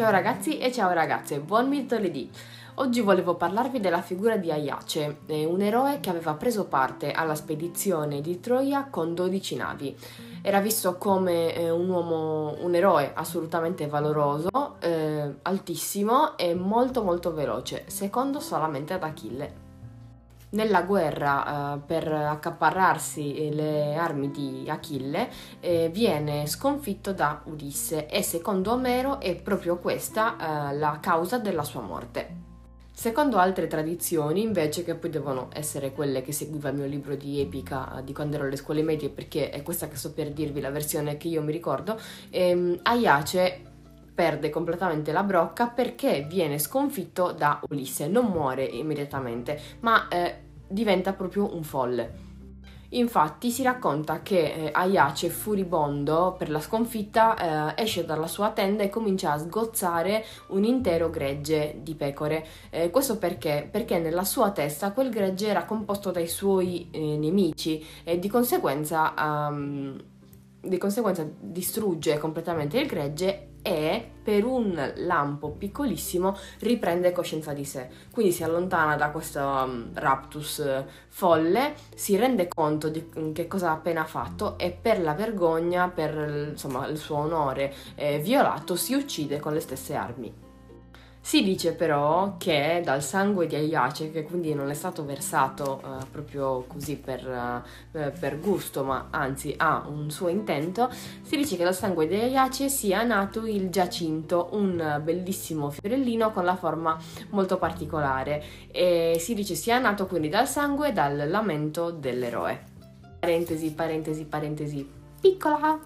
Ciao ragazzi e ciao ragazze, buon mercoledì! Oggi volevo parlarvi della figura di Aiace, un eroe che aveva preso parte alla spedizione di Troia con 12 navi. Era visto come eh, un uomo, un eroe assolutamente valoroso, eh, altissimo e molto molto veloce, secondo solamente ad Achille nella guerra uh, per accaparrarsi le armi di Achille eh, viene sconfitto da Ulisse e secondo Omero è proprio questa uh, la causa della sua morte. Secondo altre tradizioni, invece, che poi devono essere quelle che seguiva il mio libro di epica uh, di quando ero alle scuole medie, perché è questa che sto per dirvi, la versione che io mi ricordo, ehm, Aiace perde completamente la brocca perché viene sconfitto da Ulisse, non muore immediatamente, ma eh, diventa proprio un folle. Infatti si racconta che eh, Aiace, furibondo per la sconfitta, eh, esce dalla sua tenda e comincia a sgozzare un intero gregge di pecore. Eh, questo perché? Perché nella sua testa quel gregge era composto dai suoi eh, nemici e di conseguenza, um, di conseguenza distrugge completamente il gregge e per un lampo piccolissimo riprende coscienza di sé. Quindi si allontana da questo um, raptus folle, si rende conto di mm, che cosa ha appena fatto e per la vergogna, per insomma, il suo onore eh, violato, si uccide con le stesse armi. Si dice però che dal sangue di Aiace, che quindi non è stato versato uh, proprio così per, uh, per, gusto, ma anzi ha un suo intento, si dice che dal sangue di Aiace sia nato il Giacinto, un bellissimo fiorellino con la forma molto particolare e si dice sia nato quindi dal sangue e dal lamento dell'eroe. Parentesi, parentesi, parentesi, piccola!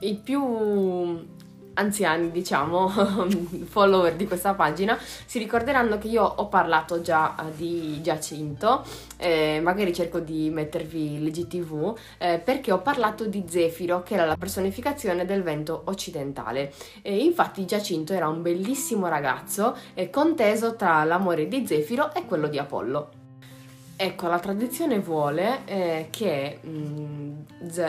Il più anziani, diciamo, follower di questa pagina, si ricorderanno che io ho parlato già uh, di Giacinto, eh, magari cerco di mettervi l'IGTV, eh, perché ho parlato di Zefiro, che era la personificazione del vento occidentale. E infatti Giacinto era un bellissimo ragazzo, eh, conteso tra l'amore di Zefiro e quello di Apollo. Ecco, la tradizione vuole eh, che mh, mm,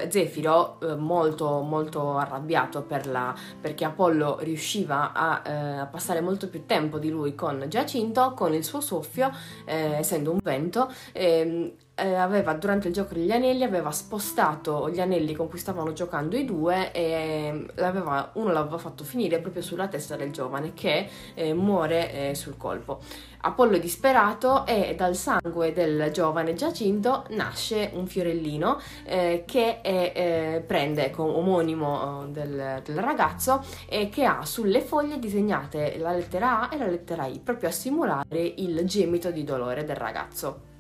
Zefiro, eh, molto molto arrabbiato per la, perché Apollo riusciva a, eh, passare molto più tempo di lui con Giacinto, con il suo soffio, eh, essendo un vento, ehm, eh, aveva durante il gioco degli anelli aveva spostato gli anelli con cui stavano giocando i due e l'aveva, uno l'aveva fatto finire proprio sulla testa del giovane che eh, muore eh, sul colpo. Apollo è disperato e dal sangue del giovane Giacinto nasce un fiorellino eh, che è, eh, prende come omonimo eh, del, del ragazzo e che ha sulle foglie disegnate la lettera A e la lettera I proprio a simulare il gemito di dolore del ragazzo.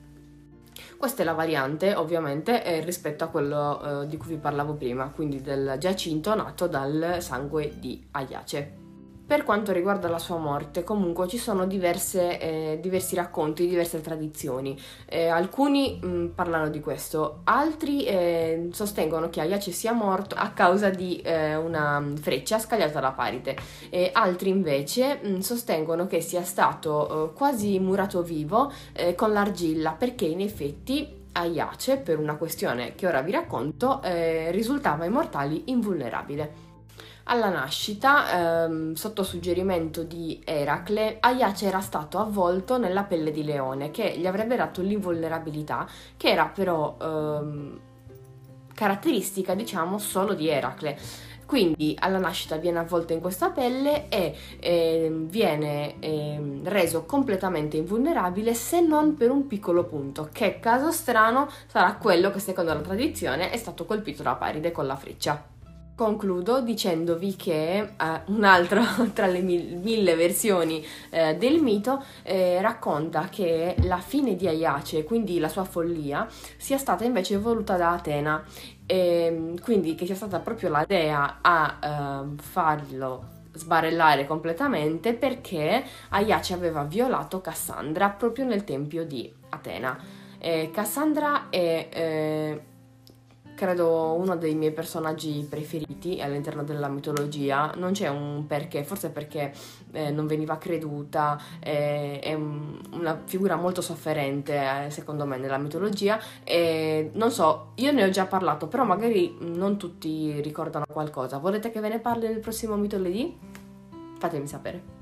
Questa è la variante, ovviamente, eh, rispetto a quello eh, di cui vi parlavo prima, quindi del giacinto nato dal sangue di Aiace. Per quanto riguarda la sua morte, comunque ci sono diverse, eh, diversi racconti, diverse tradizioni. Eh, alcuni mh, mm, parlano di questo, altri eh, sostengono che Aiace sia morto a causa di eh, una freccia scagliata da Parite, altri invece mh, mm, sostengono che sia stato eh, quasi murato vivo eh, con l'argilla, perché in effetti Aiace, per una questione che ora vi racconto, risultava ai mortali invulnerabile. Alla nascita, ehm, sotto suggerimento di Eracle, Aiace era stato avvolto nella pelle di leone che gli avrebbe dato l'invulnerabilità, che era però ehm, caratteristica, diciamo, solo di Eracle. Quindi alla nascita viene avvolto in questa pelle e eh, viene eh, reso completamente invulnerabile se non per un piccolo punto, che caso strano sarà quello che secondo la tradizione è stato colpito da Paride con la freccia. Concludo dicendovi che eh, un'altra tra le mil- mille versioni eh, del mito eh, racconta che la fine di Aiace, quindi la sua follia, sia stata invece voluta da Atena e ehm, quindi che sia stata proprio la dea a ehm, farlo sbarellare completamente perché Aiace aveva violato Cassandra proprio nel tempio di Atena. Cassandra è eh, credo uno dei miei personaggi preferiti all'interno della mitologia. Non c'è un perché, forse perché eh, non veniva creduta, eh, è una figura molto sofferente eh, secondo me nella mitologia e non so, io ne ho già parlato, però magari non tutti ricordano qualcosa. Volete che ve ne parli nel prossimo Mitoledi? Fatemi sapere.